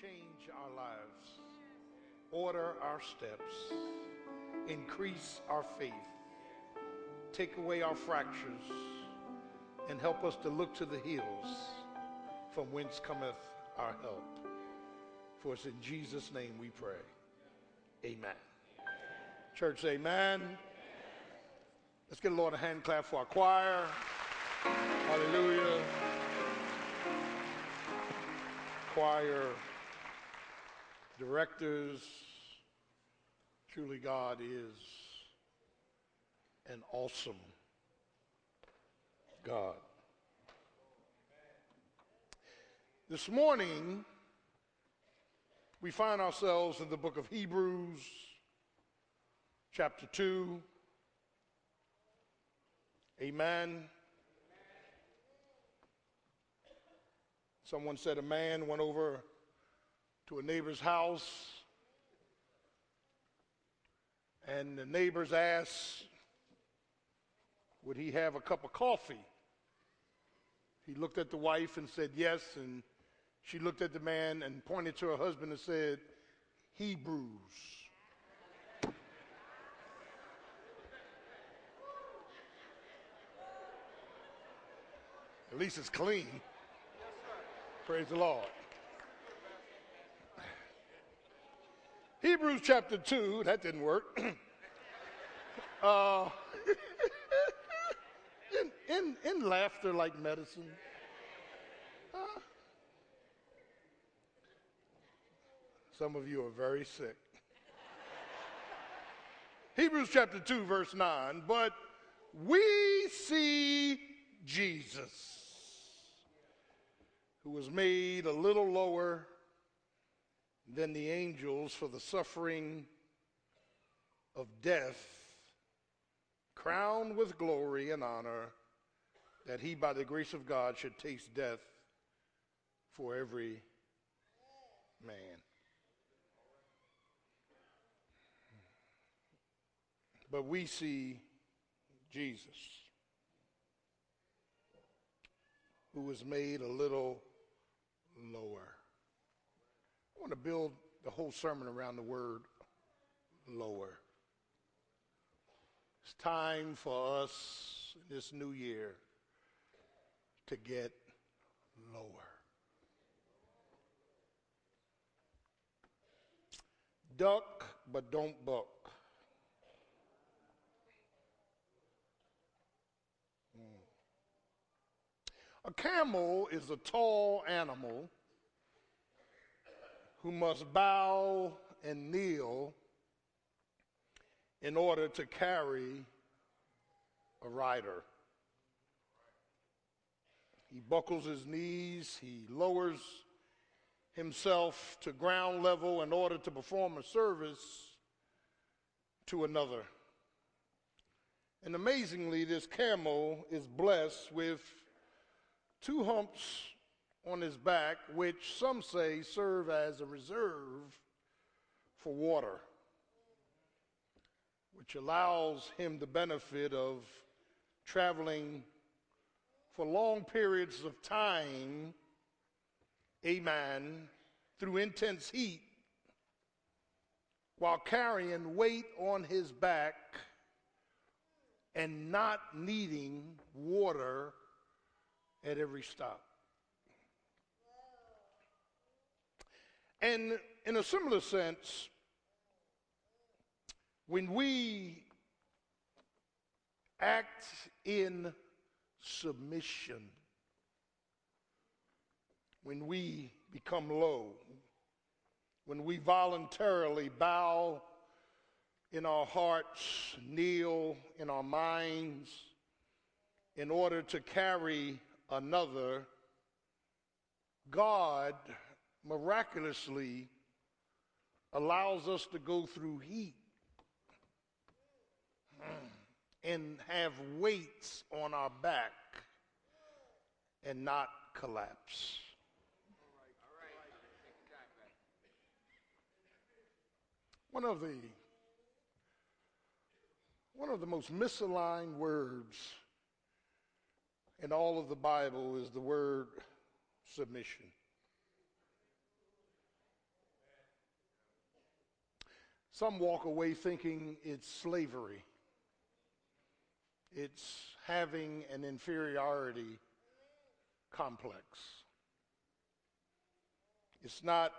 change our lives, order our steps, increase our faith, take away our fractures, and help us to look to the hills from whence cometh our help. For it's in Jesus' name we pray. Amen. Church, amen. Let's get a Lord a hand clap for our choir. Hallelujah. Choir, directors, truly God is an awesome God. This morning, we find ourselves in the book of Hebrews, chapter 2. Amen. Someone said a man went over to a neighbor's house, and the neighbors asked, Would he have a cup of coffee? He looked at the wife and said, Yes. And she looked at the man and pointed to her husband and said, Hebrews. At least it's clean. Praise the Lord. Hebrews chapter 2, that didn't work. uh, in, in, in laughter like medicine. Uh, some of you are very sick. Hebrews chapter 2, verse 9. But we see Jesus who was made a little lower than the angels for the suffering of death, crowned with glory and honor, that he, by the grace of God, should taste death for every man. But we see Jesus, who was made a little lower. I want to build the whole sermon around the word lower. It's time for us in this new year to get lower. Duck, but don't buck. Mm. A camel is a tall animal who must bow and kneel in order to carry a rider. He buckles his knees, he lowers himself to ground level in order to perform a service to another. And amazingly, this camel is blessed with two humps on his back, which some say serve as a reserve for water, which allows him the benefit of traveling for long periods of time, amen, through intense heat while carrying weight on his back and not needing water at every stop. And in a similar sense, when we act in submission, when we become low, when we voluntarily bow in our hearts, kneel in our minds, in order to carry another, God miraculously allows us to go through heat and have weights on our back and not collapse. One of the one of the most misaligned words in all of the Bible is the word submission. Some walk away thinking it's slavery, it's having an inferiority complex. It's not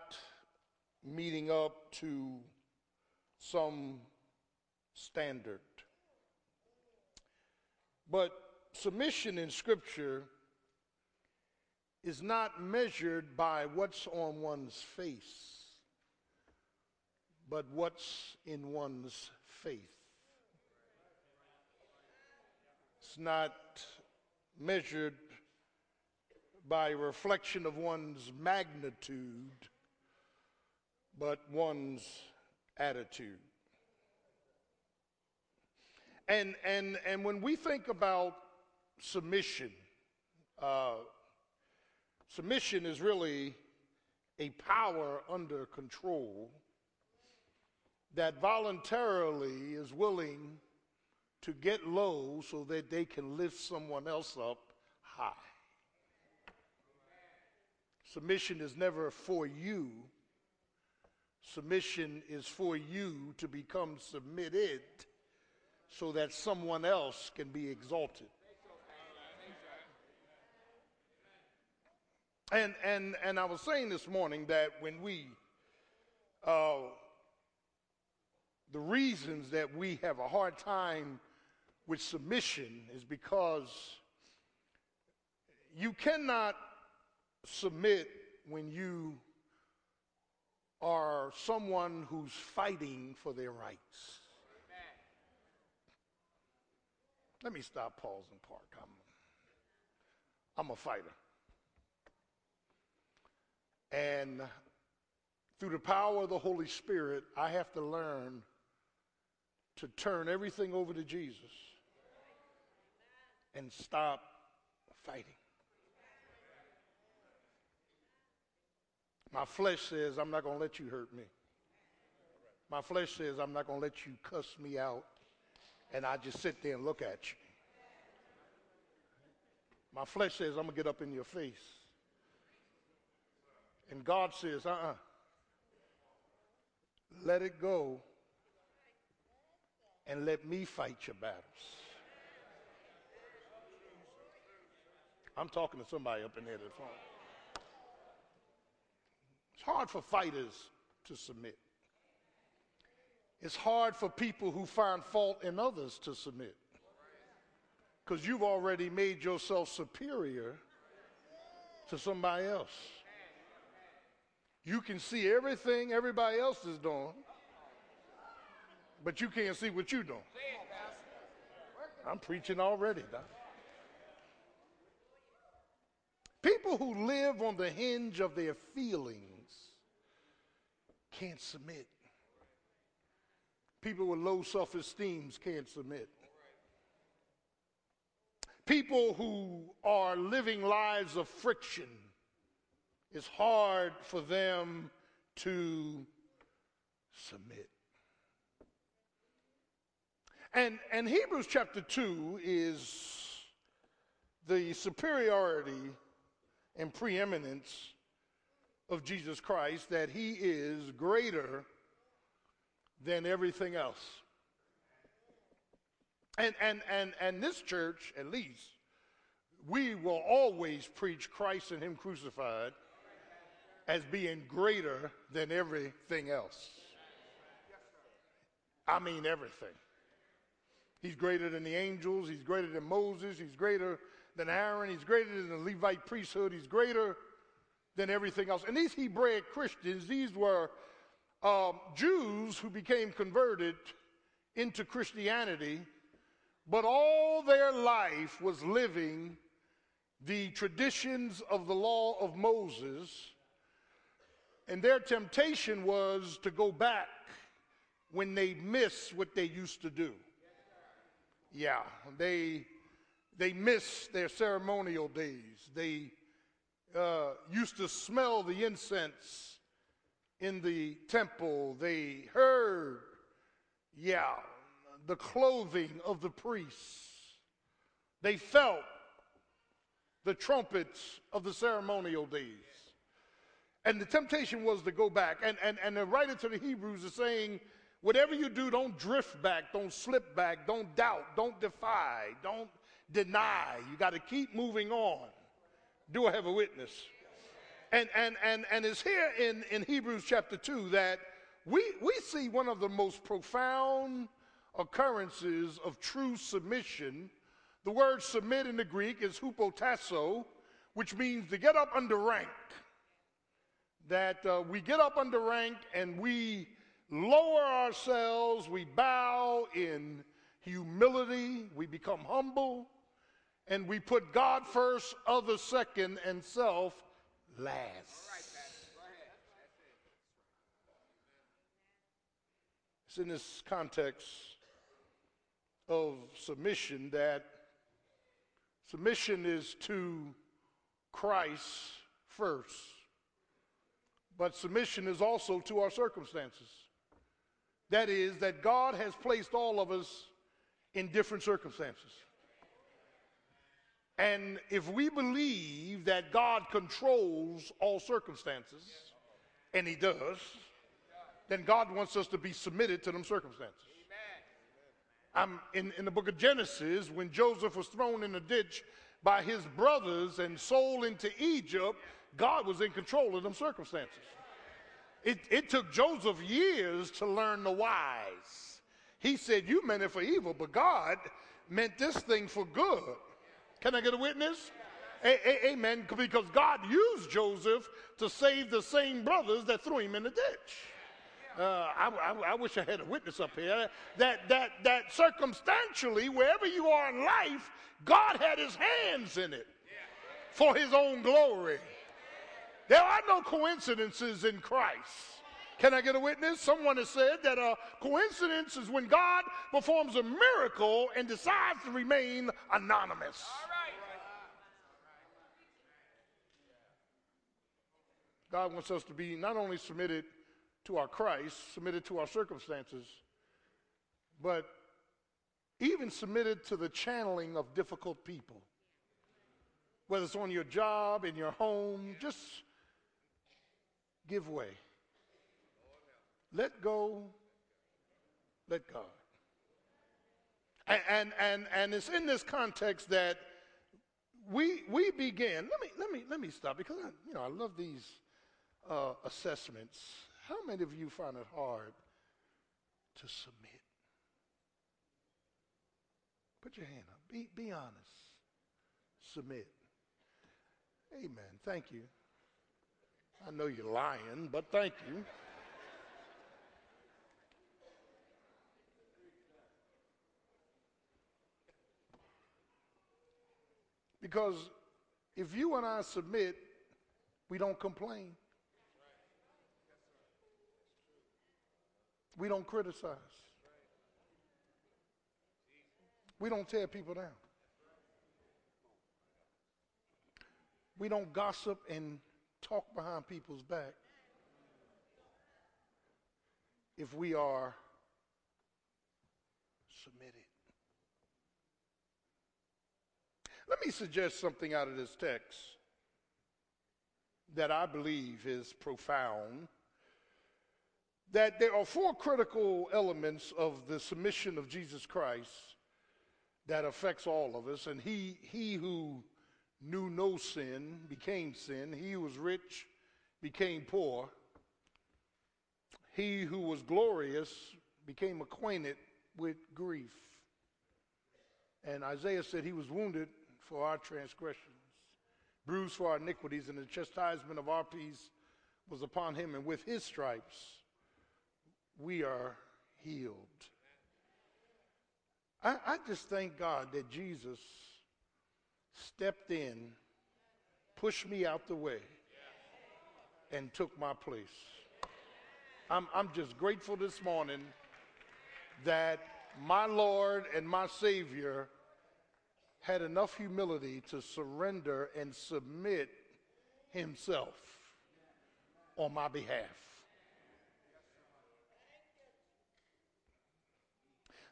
meeting up to some standard. But submission in Scripture is not measured by what's on one's face, but what's in one's faith. It's not measured by reflection of one's magnitude, but one's attitude. And, and, and when we think about submission, uh, submission is really a power under control that voluntarily is willing to get low so that they can lift someone else up high. Submission is never for you. Submission is for you to become submitted so that someone else can be exalted. And, and, and I was saying this morning that when we, uh, the reasons that we have a hard time with submission is because you cannot submit when you are someone who's fighting for their rights. Let me stop, pause, and park. I'm, I'm a fighter. And through the power of the Holy Spirit, I have to learn to turn everything over to Jesus and stop fighting. My flesh says, I'm not going to let you hurt me. My flesh says, I'm not going to let you cuss me out and I just sit there and look at you. My flesh says, I'm going to get up in your face. And God says, uh uh-uh. uh Let it go and let me fight your battles. I'm talking to somebody up in there that's phone. It's hard for fighters to submit. It's hard for people who find fault in others to submit because you've already made yourself superior to somebody else. You can see everything everybody else is doing, but you can't see what you're doing. I'm preaching already, Doc. People who live on the hinge of their feelings can't submit. People with low self esteem can't submit. People who are living lives of friction, it's hard for them to submit. And, and Hebrews chapter 2 is the superiority and preeminence of Jesus Christ, that he is greater than everything else. And, and, and, and this church, at least, we will always preach Christ and Him crucified as being greater than everything else. I mean, everything. He's greater than the angels, He's greater than Moses, He's greater than Aaron, He's greater than the Levite priesthood, He's greater than everything else. And these Hebraic Christians, these were um, Jews who became converted into Christianity, but all their life was living the traditions of the law of Moses, and their temptation was to go back when they miss what they used to do. Yeah, they they miss their ceremonial days. They uh, used to smell the incense in the temple, they heard, yeah, the clothing of the priests. They felt the trumpets of the ceremonial days. And the temptation was to go back. And, and, and the writer to the Hebrews is saying, Whatever you do, don't drift back, don't slip back, don't doubt, don't defy, don't deny. You got to keep moving on. Do I have a witness? And, and, and, and it's here in, in Hebrews chapter 2 that we, we see one of the most profound occurrences of true submission. The word submit in the Greek is hupotasso, which means to get up under rank. That uh, we get up under rank and we lower ourselves, we bow in humility, we become humble, and we put God first, other second, and self last. It's in this context of submission that submission is to Christ first, but submission is also to our circumstances. That is, that God has placed all of us in different circumstances. And if we believe that God controls all circumstances, and He does, then God wants us to be submitted to them circumstances. I'm in, in the book of Genesis, when Joseph was thrown in a ditch by his brothers and sold into Egypt, God was in control of them circumstances. It, it took Joseph years to learn the whys. He said, You meant it for evil, but God meant this thing for good. Can I get a witness? A- a- amen. Because God used Joseph to save the same brothers that threw him in the ditch. Uh, I, I, I, wish I had a witness up here. That, that, that circumstantially, wherever you are in life, God had his hands in it for his own glory. There are no coincidences in Christ. Can I get a witness? Someone has said that a coincidence is when God performs a miracle and decides to remain anonymous. God wants us to be not only submitted to our Christ, submitted to our circumstances, but even submitted to the channeling of difficult people. Whether it's on your job, in your home, just give way. Let go, let God. And, and, and, and it's in this context that we, we begin. Let me, let, me, let me stop because I, you know, I love these uh, assessments. How many of you find it hard to submit? Put your hand up. Be, be honest. Submit. Amen. Thank you. I know you're lying, but thank you. Because if you and I submit, we don't complain. We don't criticize. We don't tear people down. We don't gossip and talk behind people's back if we are submitted. Let me suggest something out of this text that I believe is profound. That there are four critical elements of the submission of Jesus Christ that affects all of us. And he, he who knew no sin became sin. He who was rich became poor. He who was glorious became acquainted with grief. And Isaiah said he was wounded for our transgressions, bruised for our iniquities, and the chastisement of our peace was upon him, and with his stripes we are healed. I, I just thank God that Jesus stepped in, pushed me out the way, and took my place. I'm, I'm just grateful this morning that my Lord and my Savior had enough humility to surrender and submit himself on my behalf.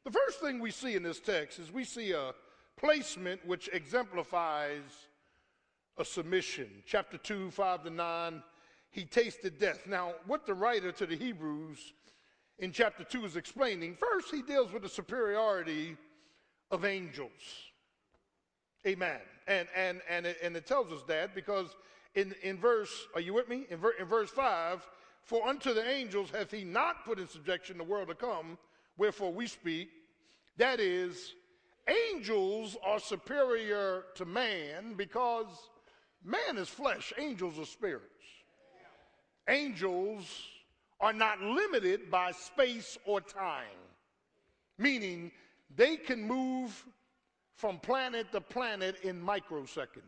The first thing we see in this text is we see a placement which exemplifies a submission. Chapter 2, 5 to 9, he tasted death. Now, what the writer to the Hebrews in chapter 2 is explaining. First, he deals with the superiority of angels. Amen. And, and, and, it, and it tells us that because in, in verse, are you with me? In, ver, in verse 5, for unto the angels hath he not put in subjection the world to come, wherefore we speak. That is, angels are superior to man because man is flesh, angels are spirits. Angels are not limited by space or time, meaning they can move from planet to planet in microseconds.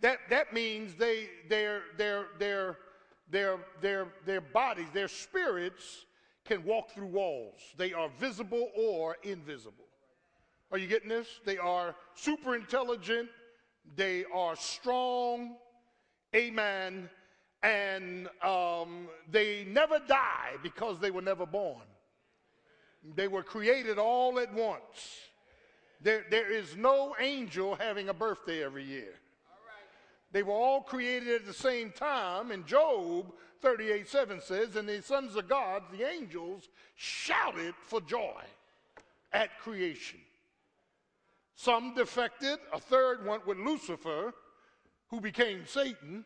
That, that means they, their, their, their, their, their, their bodies, their spirits can walk through walls. They are visible or invisible. Are you getting this? They are super intelligent, they are strong, amen, and um, they never die because they were never born. They were created all at once. There, there is no angel having a birthday every year. They were all created at the same time, and Job 38 7 says, And the sons of God, the angels, shouted for joy at creation. Some defected, a third went with Lucifer, who became Satan.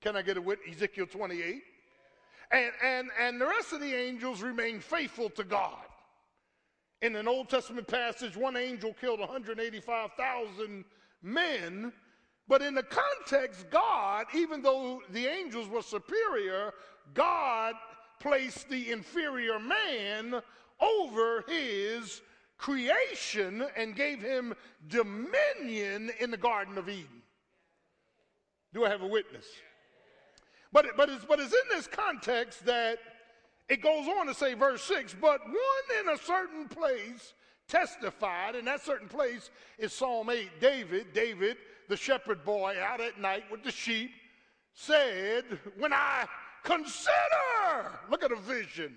Can I get it with Ezekiel 28? And, and, and the rest of the angels remained faithful to God. In an Old Testament passage, one angel killed 185,000 men. But in the context, God, even though the angels were superior, God placed the inferior man over his creation and gave him dominion in the Garden of Eden. Do I have a witness? But, but, it's, but it's in this context that it goes on to say, verse 6, but one in a certain place testified, and that certain place is Psalm 8. David, David, the shepherd boy out at night with the sheep, said, When I consider, look at the vision,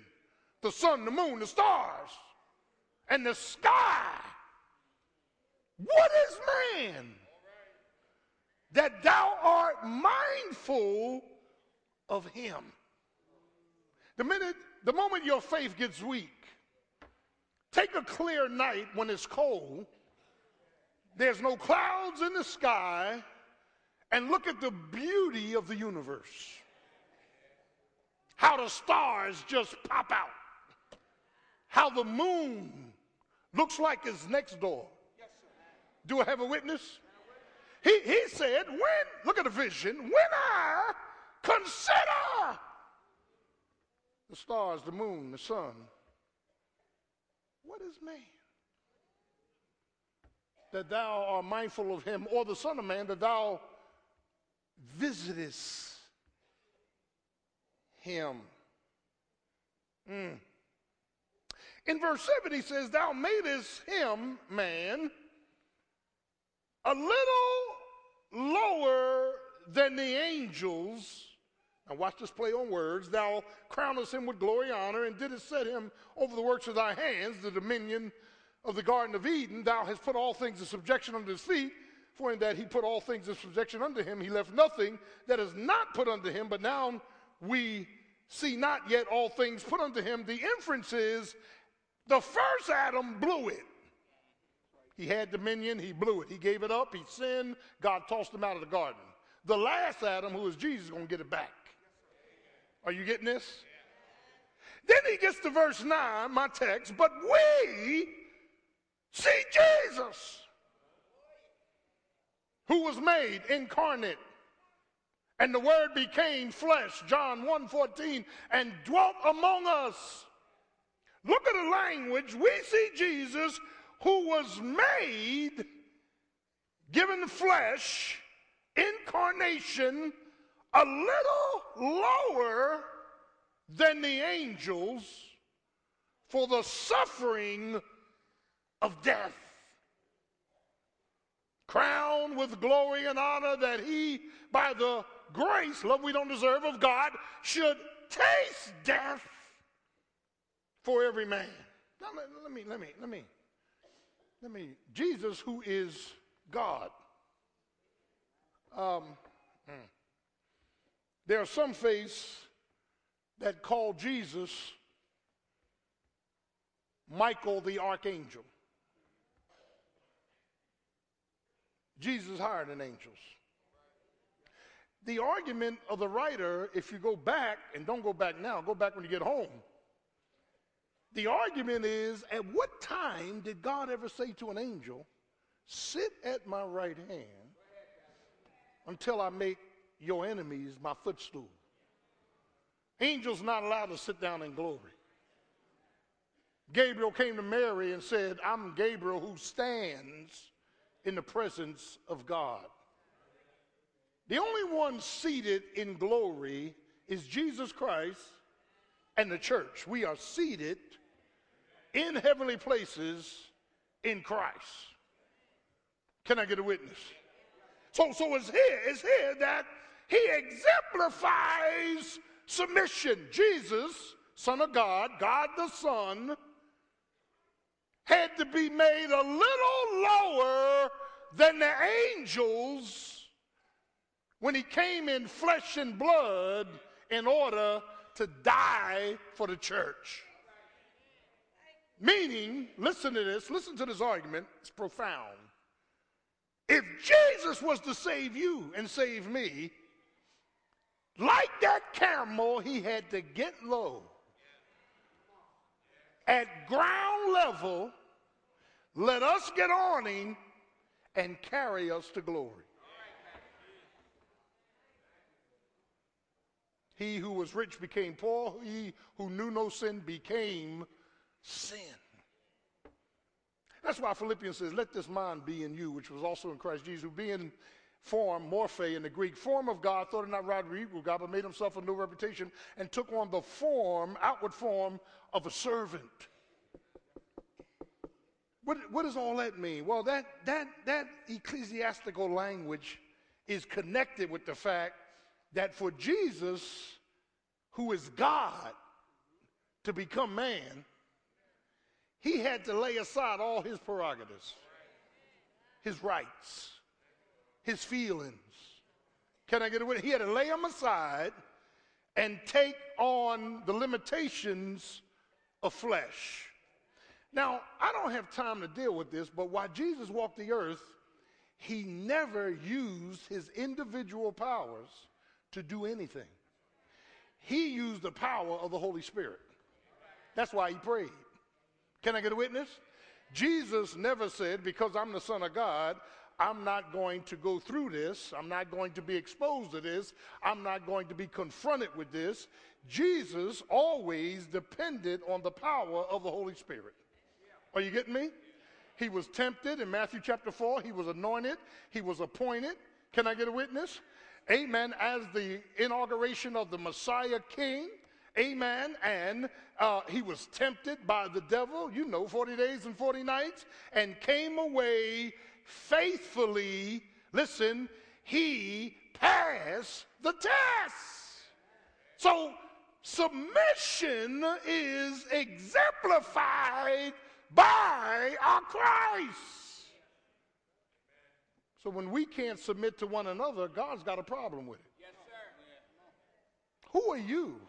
the sun, the moon, the stars, and the sky, what is man that thou art mindful of him. The minute, the moment your faith gets weak, take a clear night when it's cold, there's no clouds in the sky, and look at the beauty of the universe. How the stars just pop out. How the moon looks like it's next door. Do I have a witness? He, he said, when, look at the vision, when I Consider the stars, the moon, the sun. What is man? That thou art mindful of him, or the Son of Man, that thou visitest him. Mm. In verse 7, he says, Thou madest him, man, a little lower than the angels now watch this play on words. Thou crownest him with glory, and honor, and didst set him over the works of thy hands, the dominion of the Garden of Eden. Thou hast put all things in subjection under his feet. For in that he put all things in subjection under him, he left nothing that is not put under him. But now we see not yet all things put unto him. The inference is the first Adam blew it. He had dominion, he blew it. He gave it up, he sinned, God tossed him out of the garden. The last Adam, who is Jesus, is going to get it back. Are you getting this? Then he gets to verse 9, my text, but we see Jesus, who was made incarnate. And the word became flesh, John 1:14, and dwelt among us. Look at the language. We see Jesus who was made, given flesh, incarnation, a little lower than the angels for the suffering of death. Crowned with glory and honor that he, by the grace, love we don't deserve of God, should taste death for every man. Now, let, let me, let me, let me, let me, Jesus, who is God. Um, hmm. There are some faiths that call Jesus Michael the archangel. Jesus hired an angels. The argument of the writer, if you go back, and don't go back now, go back when you get home. The argument is at what time did God ever say to an angel, Sit at my right hand until I make your enemies my footstool? Angels not allowed to sit down in glory. Gabriel came to Mary and said, I'm Gabriel who stands in the presence of God. The only one seated in glory is Jesus Christ and the church. We are seated in heavenly places in Christ. Can I get a witness? So, so it's here, it's here that he exemplifies submission. Jesus, Son of God, God the Son, had to be made a little lower than the angels when he came in flesh and blood in order to die for the church. Meaning, listen to this, listen to this argument, it's profound. If Jesus was to save you and save me, like that camel, he had to get low at ground level, let us get on him and carry us to glory. He who was rich became poor. He who knew no sin became sin. That's why Philippians says, Let this mind be in you, which was also in Christ Jesus, who being form, morphe in the Greek, form of God, thought it not right equal God, but made himself a new reputation and took on the form, outward form of a servant. What, what does all that mean? Well, that, that, that ecclesiastical language is connected with the fact that for Jesus, who is God, to become man, he had to lay aside all his prerogatives, his rights his feelings. Can I get away? He had to lay them aside and take on the limitations of flesh. Now, I don't have time to deal with this, but while Jesus walked the earth, he never used his individual powers to do anything. He used the power of the Holy Spirit. That's why he prayed. Can I get a witness? Jesus never said, Because I'm the Son of God, I'm not going to go through this. I'm not going to be exposed to this. I'm not going to be confronted with this. Jesus always depended on the power of the Holy Spirit. Are you getting me? He was tempted in Matthew chapter 4. He was anointed. He was appointed. Can I get a witness? Amen. As the inauguration of the Messiah King. Amen. And uh, he was tempted by the devil, you know, 40 days and 40 nights, and came away faithfully, listen, he passed the test. So submission is exemplified by our Christ. So when we can't submit to one another, God's got a problem with it. Yes, sir. Who are you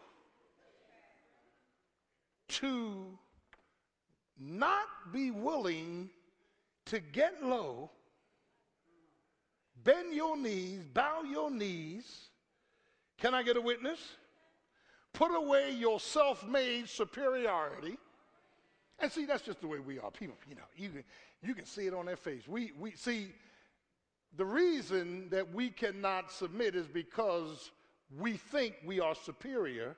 to not be willing to get low, bend your knees, bow your knees. Can I get a witness? Put away your self made superiority. And see, that's just the way we are. People, you know, you can, you can see it on their face. We, we see the reason that we cannot submit is because we think we are superior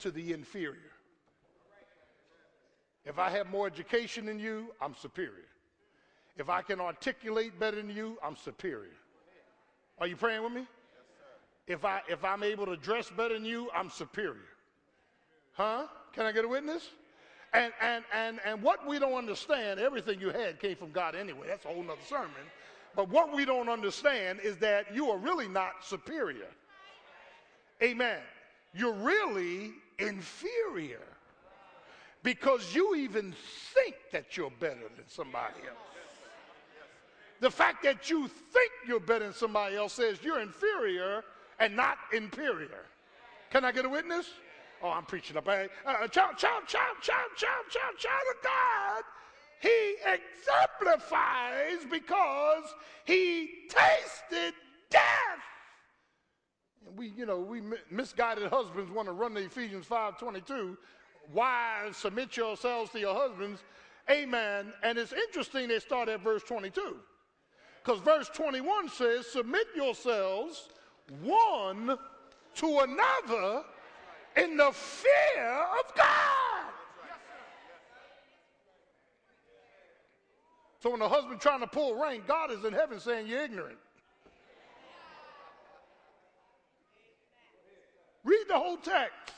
to the inferior. If I have more education than you, I'm superior. If I can articulate better than you, I'm superior. Are you praying with me? if I if I'm able to dress better than you, I'm superior. Huh? Can I get a witness? And and and and what we don't understand, everything you had came from God anyway. That's a whole nother sermon. But what we don't understand is that you are really not superior. Amen. You're really inferior because you even think that you're better than somebody else. The fact that you think you're better than somebody else says you're inferior and not inferior. Can I get a witness? Oh, I'm preaching up. Uh, child, child, child, child, child, child, child of God. He exemplifies because he tasted death. And we, you know, we misguided husbands want to run the Ephesians 5:22. Wives, submit yourselves to your husbands. Amen. And it's interesting they start at verse 22. Because verse 21 says, Submit yourselves one to another in the fear of God. So when the husband trying to pull rank, God is in heaven saying, You're ignorant. Read the whole text.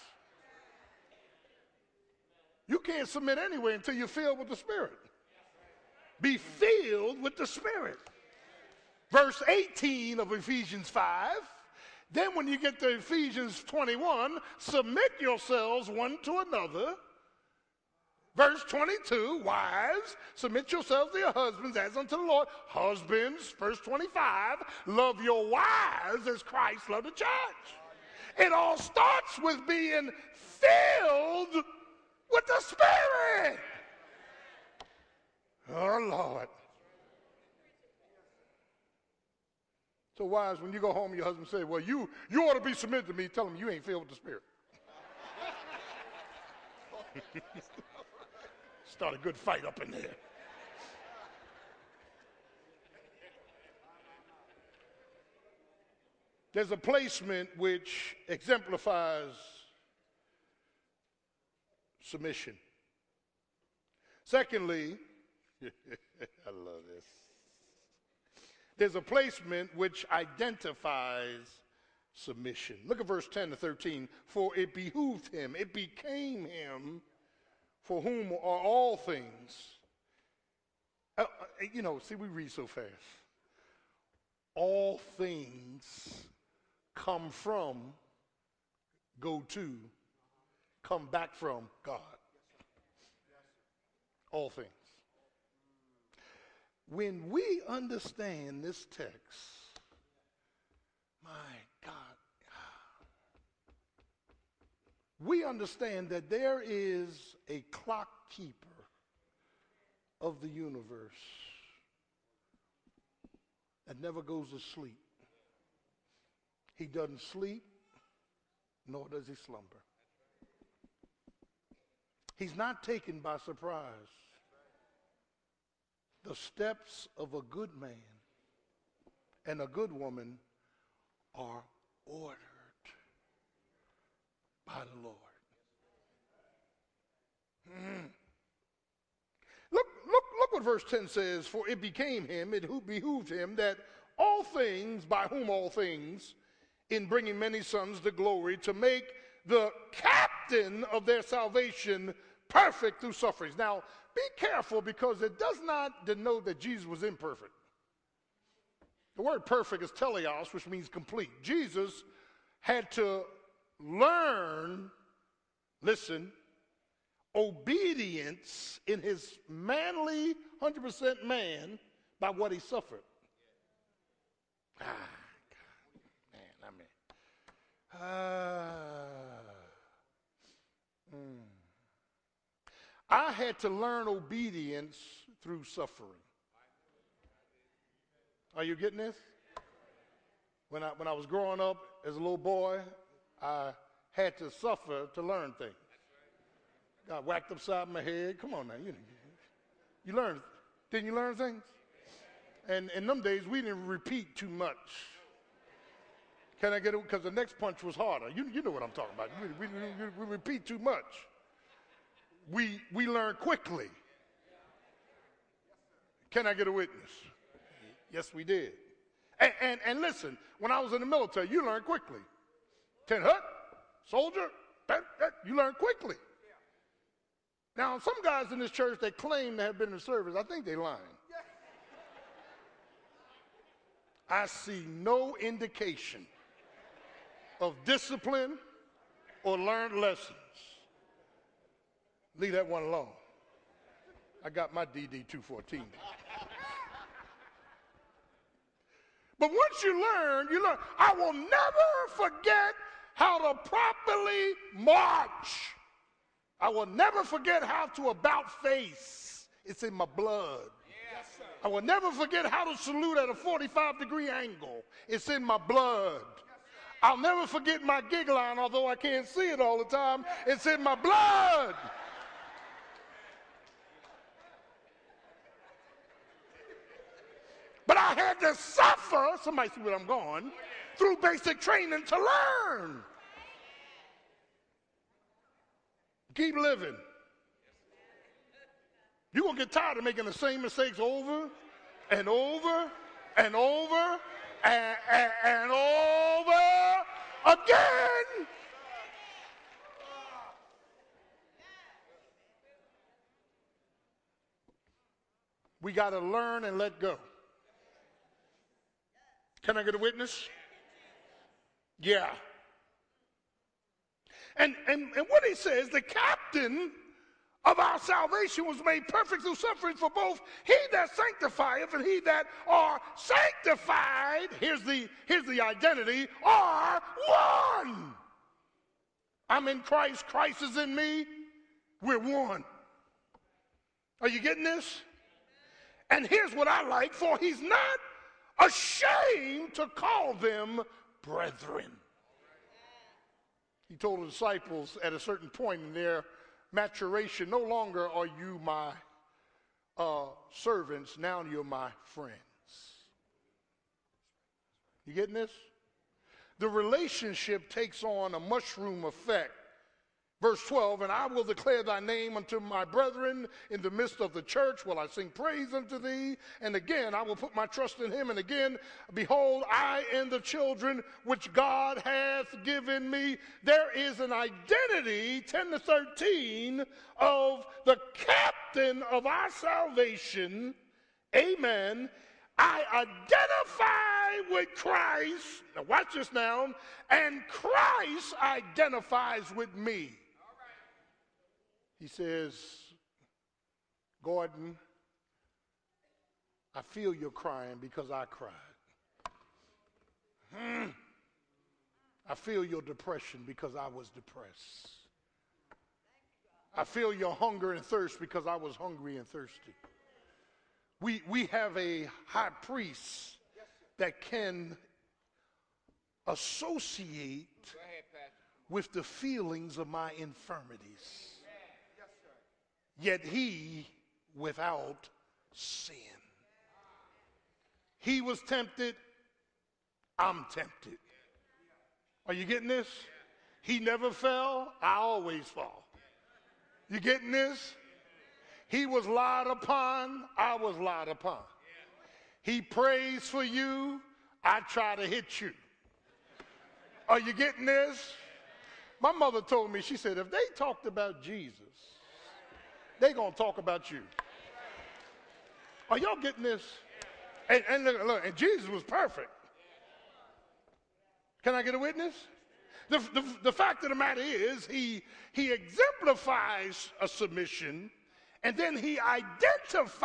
You can't submit anyway until you're filled with the Spirit. Be filled with the Spirit verse 18 of Ephesians 5. Then, when you get to Ephesians 21, submit yourselves one to another. Verse 22, wives, submit yourselves to your husbands as unto the Lord. Husbands, verse 25, love your wives as Christ loved the church. It all starts with being filled with the Spirit. Oh, Lord. So wives, when you go home, your husband say, well, you, you ought to be submitted to me. Tell him you ain't filled with the Spirit. Start a good fight up in there. There's a placement which exemplifies submission. Secondly, I love this. There's a placement which identifies submission. Look at verse 10 to 13. For it behooved him, it became him, for whom are all things. Uh, uh, you know, see, we read so fast. All things come from, go to, come back from God. All things. When we understand this text, my God, we understand that there is a clock keeper of the universe that never goes to sleep. He doesn't sleep, nor does he slumber. He's not taken by surprise. The steps of a good man and a good woman are ordered by the Lord. Mm. Look, look, look what verse 10 says. For it became him, it behooved him that all things, by whom all things, in bringing many sons to glory, to make the captain of their salvation perfect through sufferings. Now, be careful because it does not denote that Jesus was imperfect. The word perfect is teleos, which means complete. Jesus had to learn, listen, obedience in his manly 100% man by what he suffered. Ah, God. Man, I mean. Ah. Mm. I had to learn obedience through suffering. Are you getting this? When I, when I was growing up as a little boy, I had to suffer to learn things. Got whacked upside my head. Come on now, you, you learn. Didn't you learn things? And in them days, we didn't repeat too much. Can I get it? Because the next punch was harder. You, you know what I'm talking about. We, we, we, we repeat too much we, we learn quickly. Can I get a witness? Yes, we did. And, and, and listen, when I was in the military, you learn quickly. Ten hut, soldier, that, that, you learn quickly. Now, some guys in this church, they claim to have been in service. I think they're lying. I see no indication of discipline or learned lessons. Leave that one alone. I got my DD 214. but once you learn, you learn. I will never forget how to properly march. I will never forget how to about face. It's in my blood. Yes, I will never forget how to salute at a 45 degree angle. It's in my blood. I'll never forget my gig line, although I can't see it all the time. It's in my blood. But I had to suffer, somebody see where I'm going, through basic training to learn. Keep living. You're going to get tired of making the same mistakes over and over and over and, and, and over again. We got to learn and let go. Can I get a witness? Yeah. And, and, and what he says, the captain of our salvation was made perfect through suffering for both he that sanctifieth and he that are sanctified, here's the, here's the identity, are one. I'm in Christ, Christ is in me, we're one. Are you getting this? And here's what I like, for he's not ashamed to call them brethren. He told the disciples at a certain point in their maturation, no longer are you my uh, servants, now you're my friends. You getting this? The relationship takes on a mushroom effect Verse 12, and I will declare thy name unto my brethren in the midst of the church. Will I sing praise unto thee? And again, I will put my trust in him. And again, behold, I and the children which God hath given me. There is an identity, 10 to 13, of the captain of our salvation. Amen. I identify with Christ. Now, watch this now. And Christ identifies with me. He says, Gordon, I feel you're crying because I cried. Hmm. I feel your depression because I was depressed. I feel your hunger and thirst because I was hungry and thirsty. We, we have a high priest that can associate with the feelings of my infirmities yet he without sin. He was tempted, I'm tempted. Are you getting this? He never fell, I always fall. You getting this? He was lied upon, I was lied upon. He prays for you, I try to hit you. Are you getting this? My mother told me, she said, if they talked about Jesus, they're going to talk about you. Are y'all getting this? And, and look, look, and Jesus was perfect. Can I get a witness? The, the, the fact of the matter is, he, he exemplifies a submission and then he identifies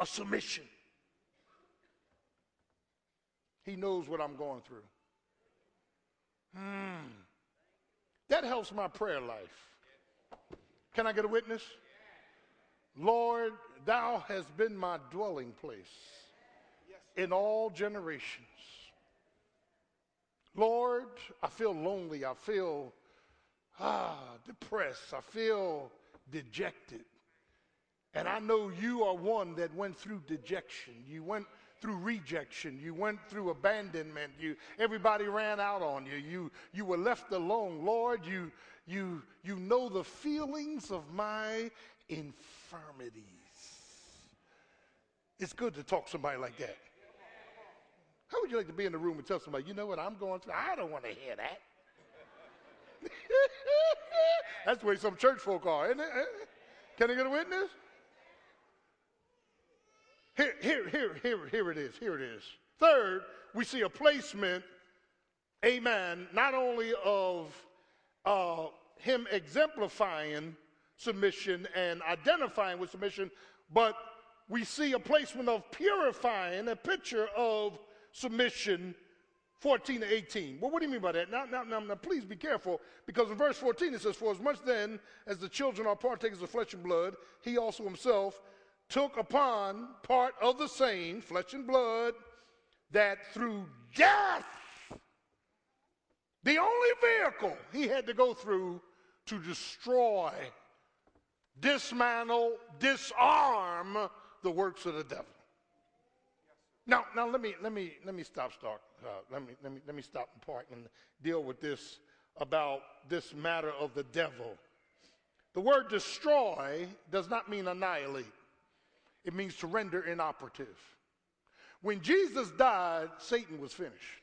a submission. He knows what I'm going through. Hmm. That helps my prayer life. Can I get a witness? Lord, thou hast been my dwelling place in all generations. Lord, I feel lonely. I feel ah, depressed. I feel dejected. And I know you are one that went through dejection. You went through rejection. You went through abandonment. You, everybody ran out on you. You, you were left alone. Lord, you, you, you know the feelings of my infirmities. It's good to talk to somebody like that. How would you like to be in the room and tell somebody, you know what I'm going through? I don't want to hear that. That's the way some church folk are, isn't it? Can I get a witness? Here, here, here, here, here it is. Here it is. Third, we see a placement, amen, not only of uh, him exemplifying submission and identifying with submission, but we see a placement of purifying, a picture of submission 14 to 18. Well, what do you mean by that? Now, now, now, now, please be careful because in verse 14 it says, For as much then as the children are partakers of flesh and blood, he also himself took upon part of the same, flesh and blood, that through death, the only vehicle he had to go through to destroy, dismantle, disarm the works of the devil. Now, now let me let me let me stop start. Uh, let me let me let me stop and park and deal with this about this matter of the devil. The word destroy does not mean annihilate. It means to render inoperative. When Jesus died, Satan was finished.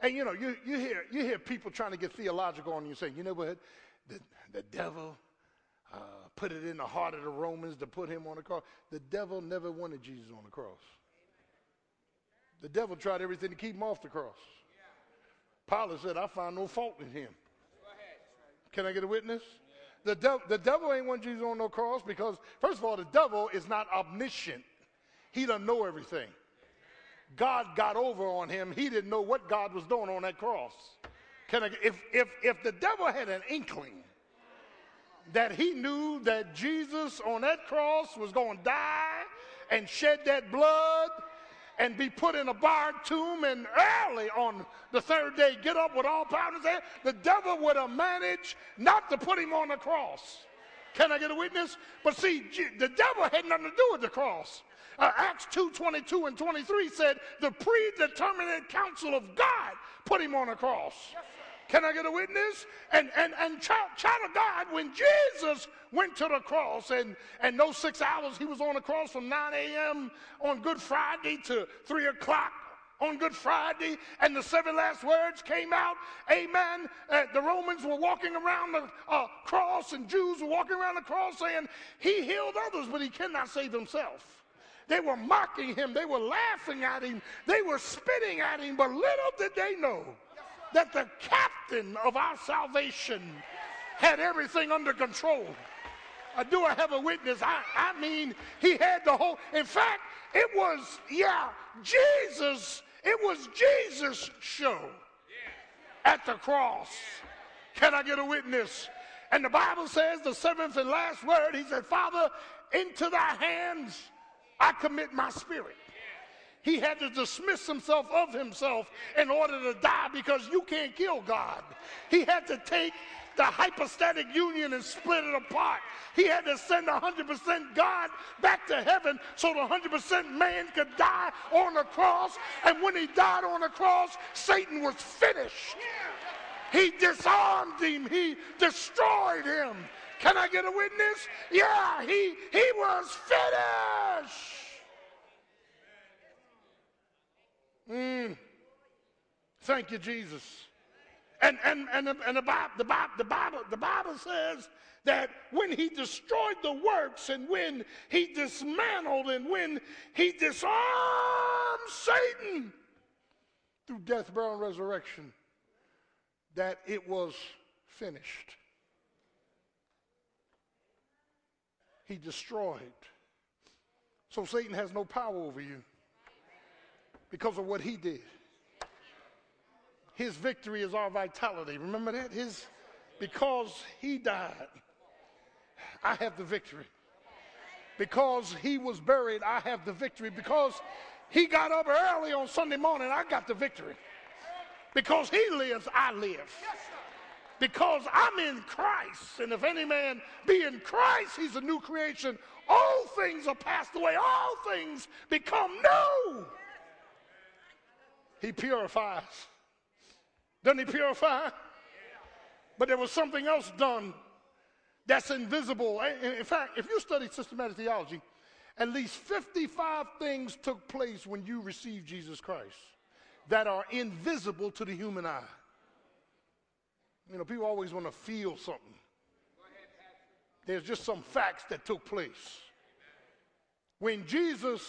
And you know, you, you, hear, you hear people trying to get theological on you saying, you know what? The, the devil uh, put it in the heart of the Romans to put him on the cross. The devil never wanted Jesus on the cross. The devil tried everything to keep him off the cross. Pilate said, I find no fault in him. Can I get a witness? The, de- the devil ain't want Jesus on no cross because, first of all, the devil is not omniscient. He doesn't know everything. God got over on him. He didn't know what God was doing on that cross. Can I, if, if, if the devil had an inkling that he knew that Jesus on that cross was going to die and shed that blood and be put in a barred tomb and early on the third day get up with all power in hand, the devil would have managed not to put him on the cross. Can I get a witness? But see, the devil had nothing to do with the cross. Uh, Acts 2 22 and 23 said the predetermined counsel of God put him on a cross. Yes, Can I get a witness? And and and child, child of God, when Jesus went to the cross, and and those six hours he was on the cross from 9 a.m. on Good Friday to 3 o'clock on Good Friday, and the seven last words came out. Amen. Uh, the Romans were walking around the uh, cross, and Jews were walking around the cross saying, He healed others, but He cannot save Himself. They were mocking him. They were laughing at him. They were spitting at him. But little did they know that the captain of our salvation had everything under control. Uh, do I have a witness? I, I mean, he had the whole. In fact, it was, yeah, Jesus, it was Jesus' show at the cross. Can I get a witness? And the Bible says, the seventh and last word, he said, Father, into thy hands I commit my spirit. He had to dismiss himself of himself in order to die because you can't kill God. He had to take the hypostatic union and split it apart. He had to send 100% God back to heaven so the 100% man could die on the cross. And when he died on the cross, Satan was finished. He disarmed him, he destroyed him. Can I get a witness? Yeah, he, he was finished. Mm. Thank you, Jesus. And, and, and, the, and the, Bible, the, the, Bible, the Bible says that when he destroyed the works and when he dismantled and when he disarmed Satan through death, burial, and resurrection, that it was finished. he destroyed. So Satan has no power over you because of what he did. His victory is our vitality. Remember that? His because he died, I have the victory. Because he was buried, I have the victory. Because he got up early on Sunday morning, I got the victory. Because he lives, I live because I'm in Christ. And if any man be in Christ, he's a new creation. All things are passed away, all things become new. He purifies. Doesn't he purify? But there was something else done that's invisible. In fact, if you study systematic theology, at least 55 things took place when you received Jesus Christ that are invisible to the human eye. You know, people always want to feel something. There's just some facts that took place. When Jesus,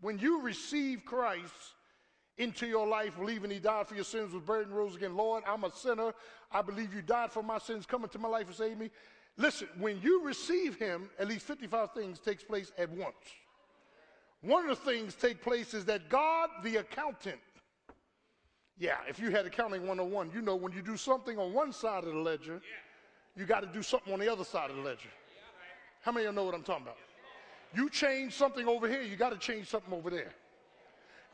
when you receive Christ into your life, believing he died for your sins, was buried and rose again, Lord, I'm a sinner. I believe you died for my sins. Come into my life and save me. Listen, when you receive him, at least 55 things takes place at once. One of the things take place is that God, the accountant, Yeah, if you had accounting 101, you know when you do something on one side of the ledger, you got to do something on the other side of the ledger. How many of you know what I'm talking about? You change something over here, you got to change something over there.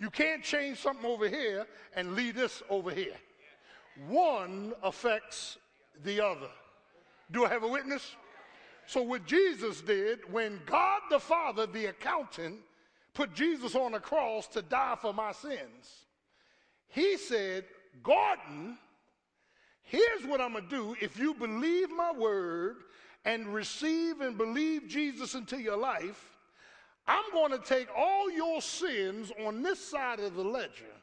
You can't change something over here and leave this over here. One affects the other. Do I have a witness? So, what Jesus did when God the Father, the accountant, put Jesus on a cross to die for my sins, he said, Gordon, here's what I'm going to do. If you believe my word and receive and believe Jesus into your life, I'm going to take all your sins on this side of the ledger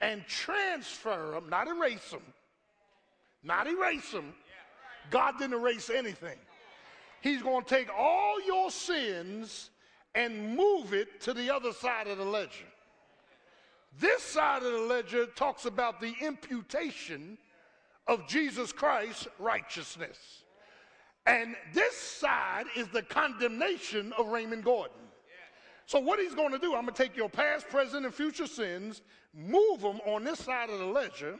and transfer them, not erase them, not erase them. God didn't erase anything. He's going to take all your sins and move it to the other side of the ledger. This side of the ledger talks about the imputation of Jesus Christ's righteousness. And this side is the condemnation of Raymond Gordon. So, what he's going to do, I'm going to take your past, present, and future sins, move them on this side of the ledger,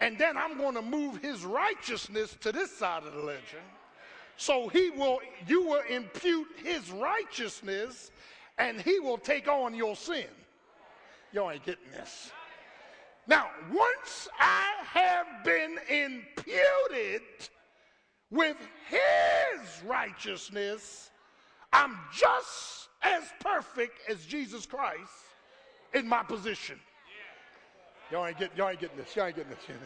and then I'm going to move his righteousness to this side of the ledger. So he will, you will impute his righteousness, and he will take on your sin. Y'all ain't getting this. Now, once I have been imputed with his righteousness, I'm just as perfect as Jesus Christ in my position. Y'all ain't, get, y'all ain't getting this. Y'all ain't getting this.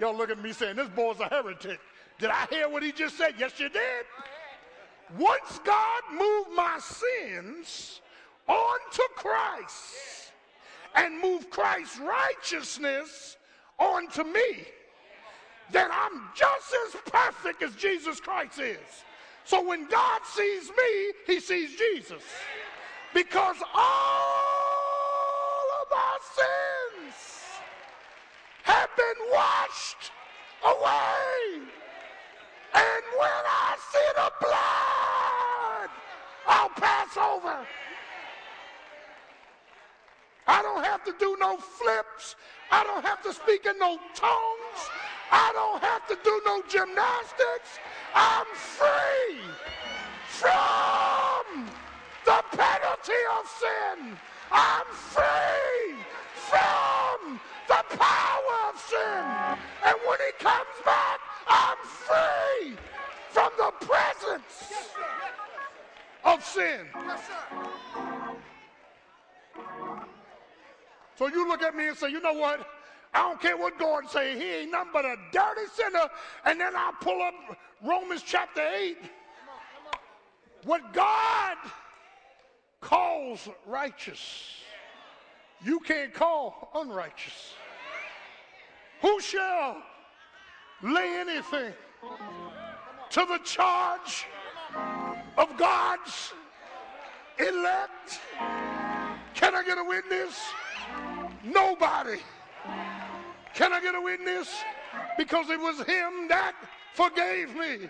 Y'all look at me saying, this boy's a heretic. Did I hear what he just said? Yes, you did. Once God moved my sins onto Christ, and moved Christ's righteousness onto me, then I'm just as perfect as Jesus Christ is. So when God sees me, he sees Jesus. Because all of our sins have been washed away. And when I see the blood, I'll pass over. I don't have to do no flips. I don't have to speak in no tongues. I don't have to do no gymnastics. I'm free from the penalty of sin. I'm free from the power of sin. And when he comes back, I'm free from the presence of sin. Yes, so you look at me and say, you know what? I don't care what Gordon say. He ain't nothing but a dirty sinner. And then I'll pull up Romans chapter 8. What God calls righteous, you can't call unrighteous. Who shall lay anything to the charge of God's elect? Can I get a witness? Nobody. Can I get a witness? Because it was him that forgave me.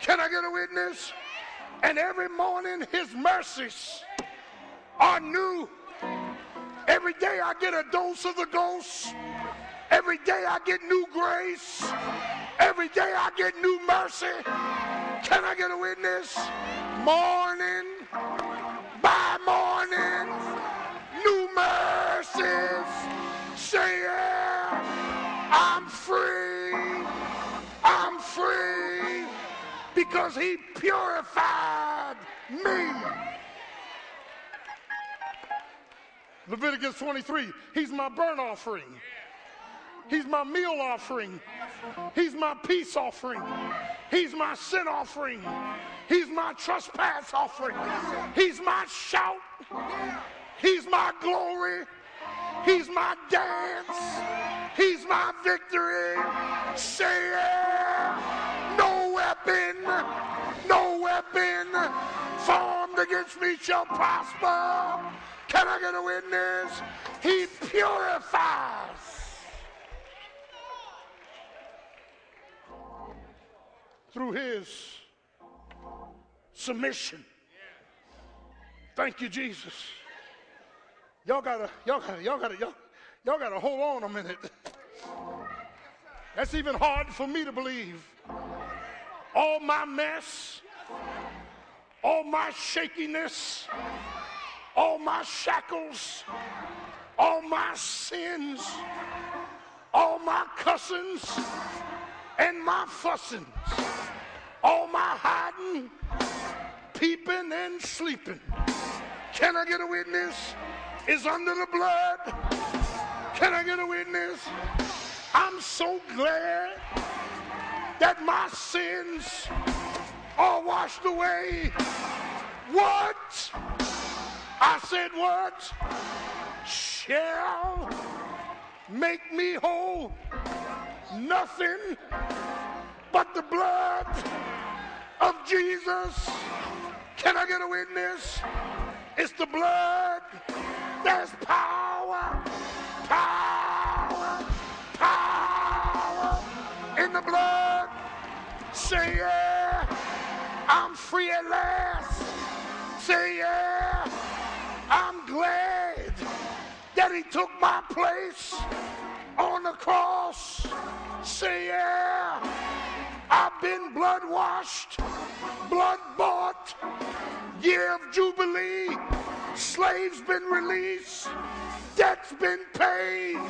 Can I get a witness? And every morning his mercies are new. Every day I get a dose of the ghost. Every day I get new grace. Every day I get new mercy. Can I get a witness? Morning because he purified me. Leviticus 23, he's my burnt offering. He's my meal offering. He's my peace offering. He's my sin offering. He's my trespass offering. He's my shout. He's my glory. He's my dance. He's my victory. Say yeah. No weapon, formed against me shall prosper. Can I get a witness? He purifies. Through his submission. Thank you, Jesus. Y'all gotta, y'all gotta, y'all gotta, y'all, Y'all got to hold on a minute. That's even hard for me to believe. All my mess, all my shakiness, all my shackles, all my sins, all my cussings and my fussings, all my hiding, peeping, and sleeping. Can I get a witness? Is under the blood. Can I get a witness? I'm so glad that my sins are washed away. What? I said, what? Shall make me whole. Nothing but the blood of Jesus. Can I get a witness? It's the blood. There's power, power, power in the blood. Say yeah, I'm free at last. Say yeah, I'm glad that he took my place on the cross. Say yeah, I've been blood washed, blood bought, year of jubilee. Slaves been released, debt's been paid.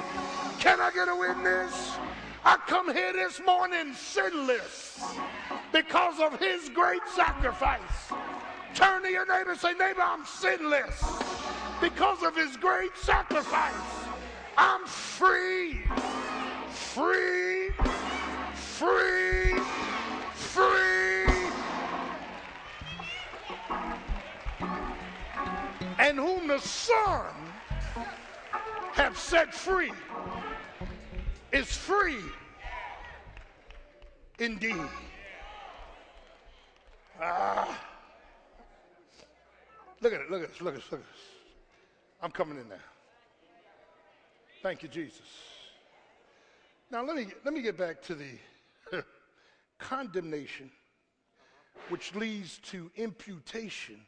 Can I get a witness? I come here this morning sinless because of his great sacrifice. Turn to your neighbor and say, neighbor, I'm sinless because of his great sacrifice. I'm free, free, free, free. And whom the Son have set free is free indeed. Ah. Look at it, look at this, look at this, look at this. I'm coming in now. Thank you, Jesus. Now let me let me get back to the condemnation, which leads to imputation,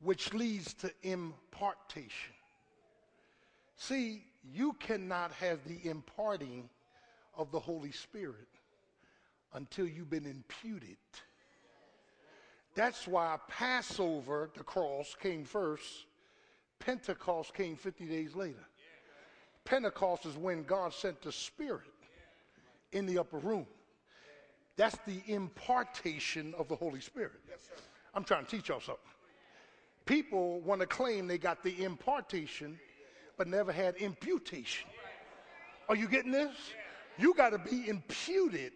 which leads to impartation. See, you cannot have the imparting of the Holy Spirit until you've been imputed. That's why Passover, the cross, came first. Pentecost came 50 days later. Pentecost is when God sent the Spirit in the upper room. That's the impartation of the Holy Spirit. I'm trying to teach y'all something. People want to claim they got the impartation, but never had imputation. Are you getting this? You got to be imputed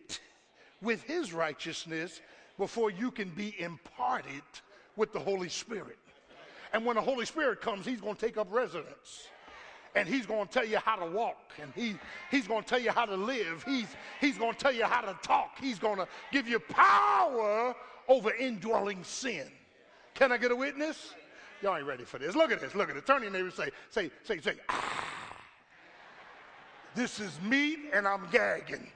with His righteousness before you can be imparted with the Holy Spirit. And when the Holy Spirit comes, He's going to take up residence. And he's going to tell you how to walk, and he, he's going to tell you how to live. He's, he's going to tell you how to talk. He's going to give you power over indwelling sin. Can I get a witness? Y'all ain't ready for this. Look at this. Look at it. Turn to your neighbor say, say, say, say, ah. This is meat and I'm gagging.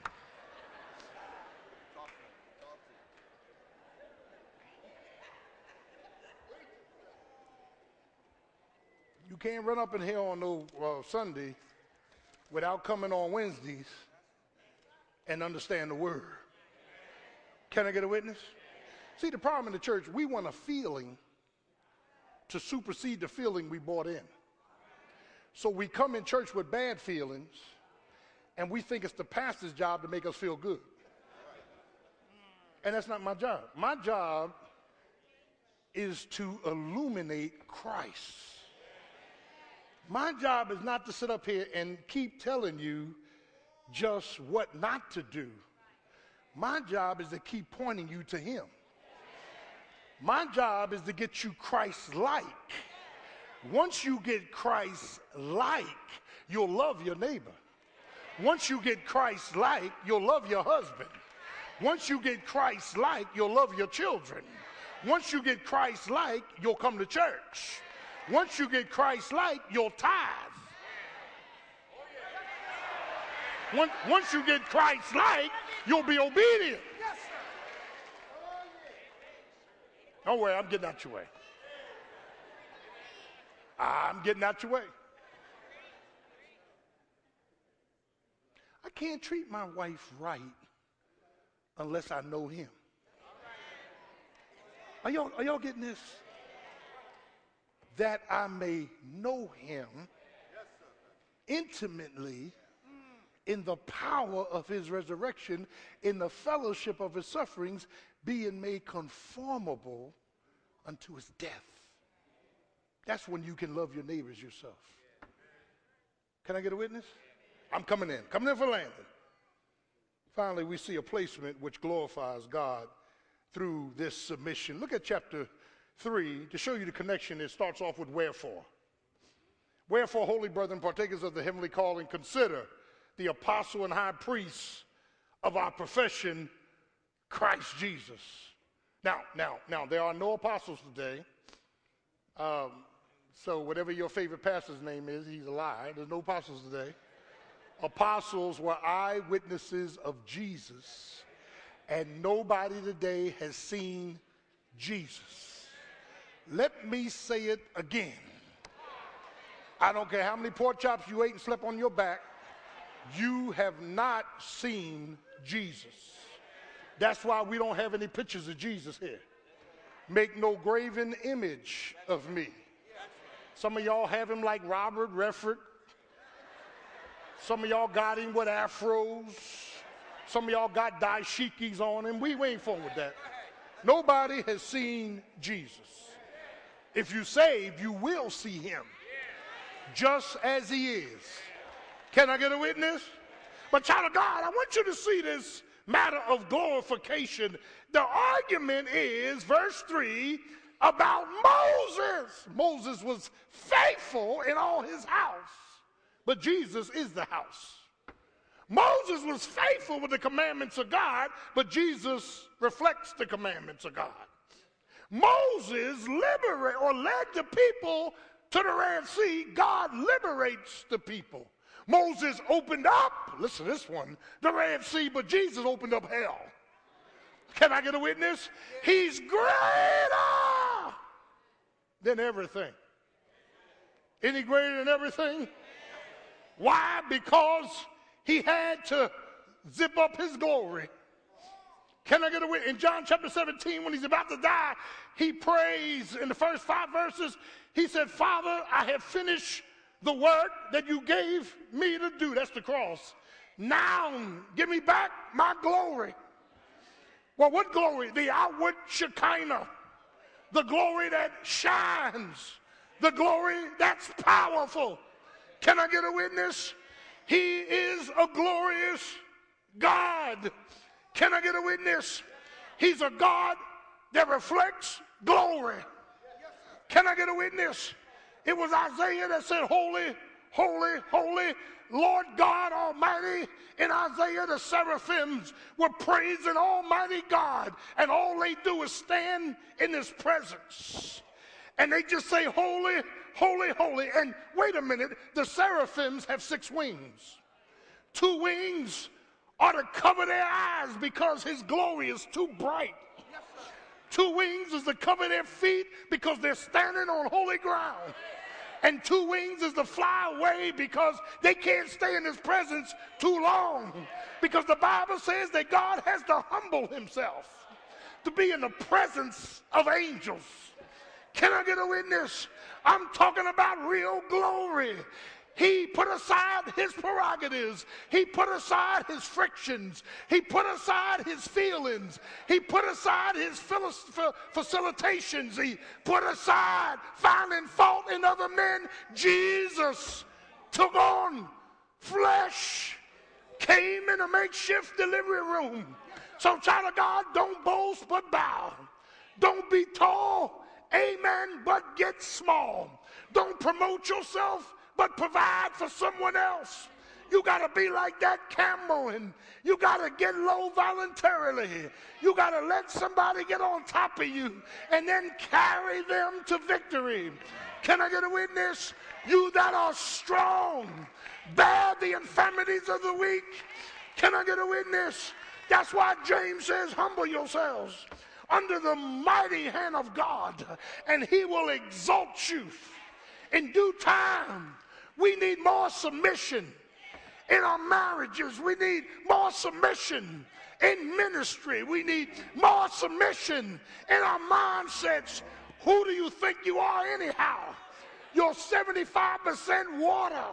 You can't run up in here on no uh, Sunday without coming on Wednesdays and understand the word. Can I get a witness? See, the problem in the church, we want a feeling to supersede the feeling we bought in. So we come in church with bad feelings and we think it's the pastor's job to make us feel good. And that's not my job. My job is to illuminate Christ. My job is not to sit up here and keep telling you just what not to do. My job is to keep pointing you to Him. My job is to get you Christ like. Once you get Christ like, you'll love your neighbor. Once you get Christ like, you'll love your husband. Once you get Christ like, you'll love your children. Once you get Christ like, you'll come to church. Once you get Christ like, you'll tithe. Once, you get Christ like, you'll be obedient. Don't worry, I'm getting out your way. I'm getting out your way. I can't treat my wife right unless I know him. Are y'all, are y'all getting this? That I may know him intimately in the power of his resurrection, in the fellowship of his sufferings, being made conformable unto his death. That's when you can love your neighbors yourself. Can I get a witness? I'm coming in. Coming in for landing. Finally, we see a placement which glorifies God through this submission. Look at chapter 3 to show you the connection. It starts off with wherefore. Wherefore, holy brethren, partakers of the heavenly calling, consider the apostle and high priest of our profession, Christ Jesus. Now, now, now, there are no apostles today. Um, so whatever your favorite pastor's name is, he's a liar. There's no apostles today. Apostles were eyewitnesses of Jesus, and nobody today has seen Jesus. Let me say it again. I don't care how many pork chops you ate and slept on your back, you have not seen Jesus. That's why we don't have any pictures of Jesus here. Make no graven image of me. Some of y'all have him like Robert Redford. Some of y'all got him with afros. Some of y'all got dashikis on him. We, we ain't fooling with that. Nobody has seen Jesus. If you save, you will see him just as he is. Can I get a witness? But, child of God, I want you to see this matter of glorification. The argument is, verse 3, about Moses. Moses was faithful in all his house, but Jesus is the house. Moses was faithful with the commandments of God, but Jesus reflects the commandments of God. Moses liberated or led the people to the Red Sea. God liberates the people. Moses opened up, listen to this one, the Red Sea, but Jesus opened up hell. Can I get a witness? He's greater than everything. Any greater than everything? Why? Because he had to zip up his glory. Can I get a witness? In John chapter 17, when he's about to die, he prays in the first five verses. He said, Father, I have finished the work that you gave me to do. That's the cross. Now, give me back my glory. Well, what glory? The outward Shekinah, the glory that shines, the glory that's powerful. Can I get a witness? He is a glorious God. Can I get a witness? He's a God that reflects glory. Can I get a witness? It was Isaiah that said, Holy, holy, holy, Lord God Almighty. In Isaiah, the seraphims were praising Almighty God, and all they do is stand in His presence. And they just say, Holy, holy, holy. And wait a minute, the seraphims have six wings. Two wings are to cover their eyes because His glory is too bright. Two wings is to cover their feet because they're standing on holy ground and two wings is to fly away because they can't stay in his presence too long. Because the Bible says that God has to humble himself to be in the presence of angels. Can I get a witness? I'm talking about real glory. He put aside his prerogatives. He put aside his frictions. He put aside his feelings. He put aside his facilitations. He put aside finding fault in other men. Jesus took on flesh, came in a makeshift delivery room. So, child of God, don't boast but bow. Don't be tall, amen, but get small. Don't promote yourself but provide for someone else. You got to be like that camel and you got to get low voluntarily. You got to let somebody get on top of you and then carry them to victory. Can I get a witness? You that are strong, bear the infirmities of the weak. Can I get a witness? That's why James says, humble yourselves under the mighty hand of God, and he will exalt you in due time. We need more submission in our marriages. We need more submission in ministry. We need more submission in our mindsets. Who do you think you are, anyhow? You're 75% water.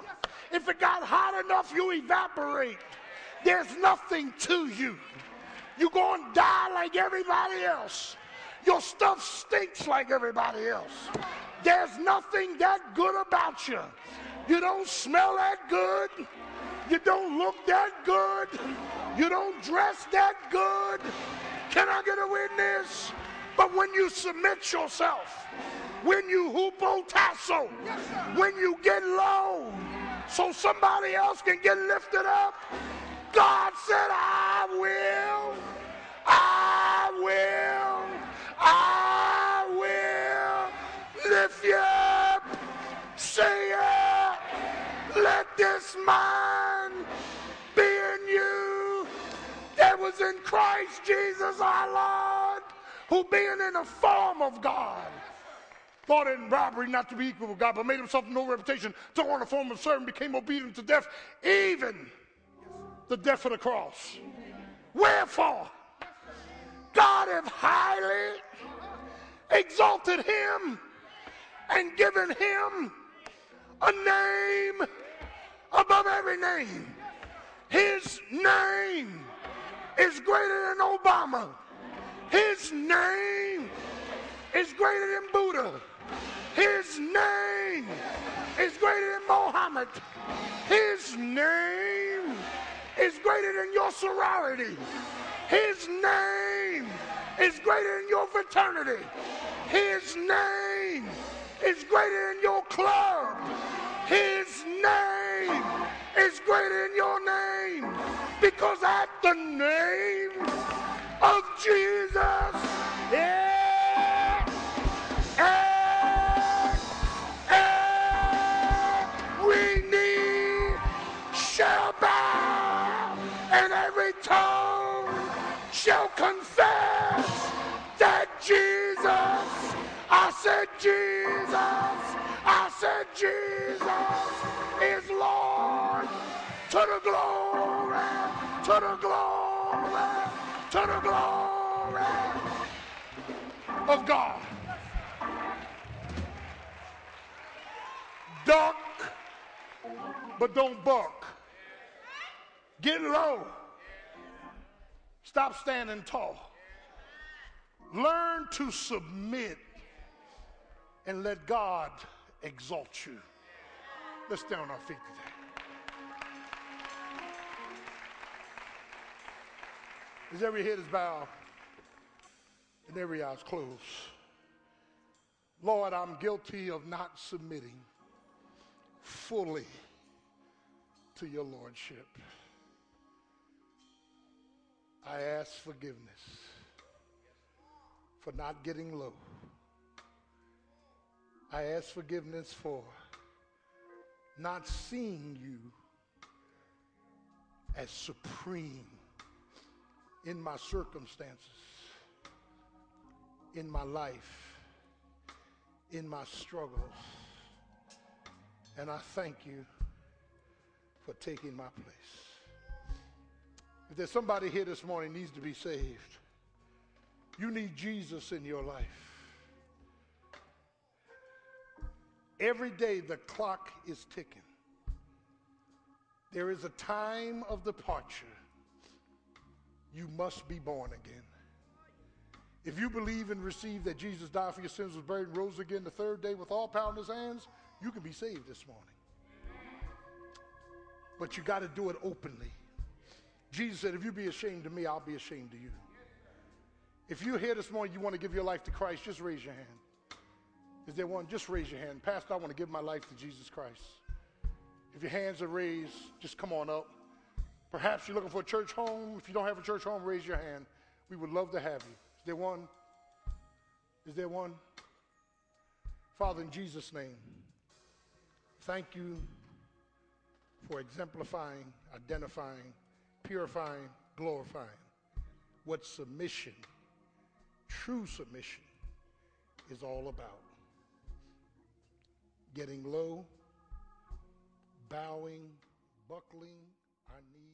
If it got hot enough, you evaporate. There's nothing to you. You're going to die like everybody else. Your stuff stinks like everybody else. There's nothing that good about you. You don't smell that good. You don't look that good. You don't dress that good. Can I get a witness? But when you submit yourself, when you hupo tasso, when you get low, so somebody else can get lifted up, God said, I will, I this mind be in you that was in Christ Jesus our Lord, who being in the form of God thought in robbery not to be equal with God, but made himself no reputation, took on the form of servant, became obedient to death, even the death of the cross. Wherefore, God hath highly exalted him and given him a name above every name. His name is greater than Obama. His name is greater than Buddha. His name is greater than Mohammed. His name is greater than your sorority. His name is greater than your fraternity. His name is greater than your club. His name is greater than your name. Because at the name glory, to the glory, to the glory of God. Duck, but don't buck. Get low. Stop standing tall. Learn to submit and let God exalt you. Let's stand on our feet today. As every head is bowed and every eye is closed. Lord, I'm guilty of not submitting fully to your lordship. I ask forgiveness for not getting low. I ask forgiveness for not seeing you as supreme in my circumstances, in my life, in my struggles. And I thank you for taking my place. If there's somebody here this morning needs to be saved, you need Jesus in your life. Every day the clock is ticking. There is a time of departure. You must be born again. If you believe and receive that Jesus died for your sins, was buried, and rose again the third day with all power in his hands, you can be saved this morning. But you got to do it openly. Jesus said, if you be ashamed of me, I'll be ashamed of you. If you're here this morning, you want to give your life to Christ, just raise your hand. Is there one? Just raise your hand. Pastor, I want to give my life to Jesus Christ. If your hands are raised, just come on up. Perhaps you're looking for a church home. If you don't have a church home, raise your hand. We would love to have you. Is there one? Is there one? Father, in Jesus' name, thank you for exemplifying, identifying, purifying, glorifying what submission, true submission, is all about getting low, bowing, buckling, our need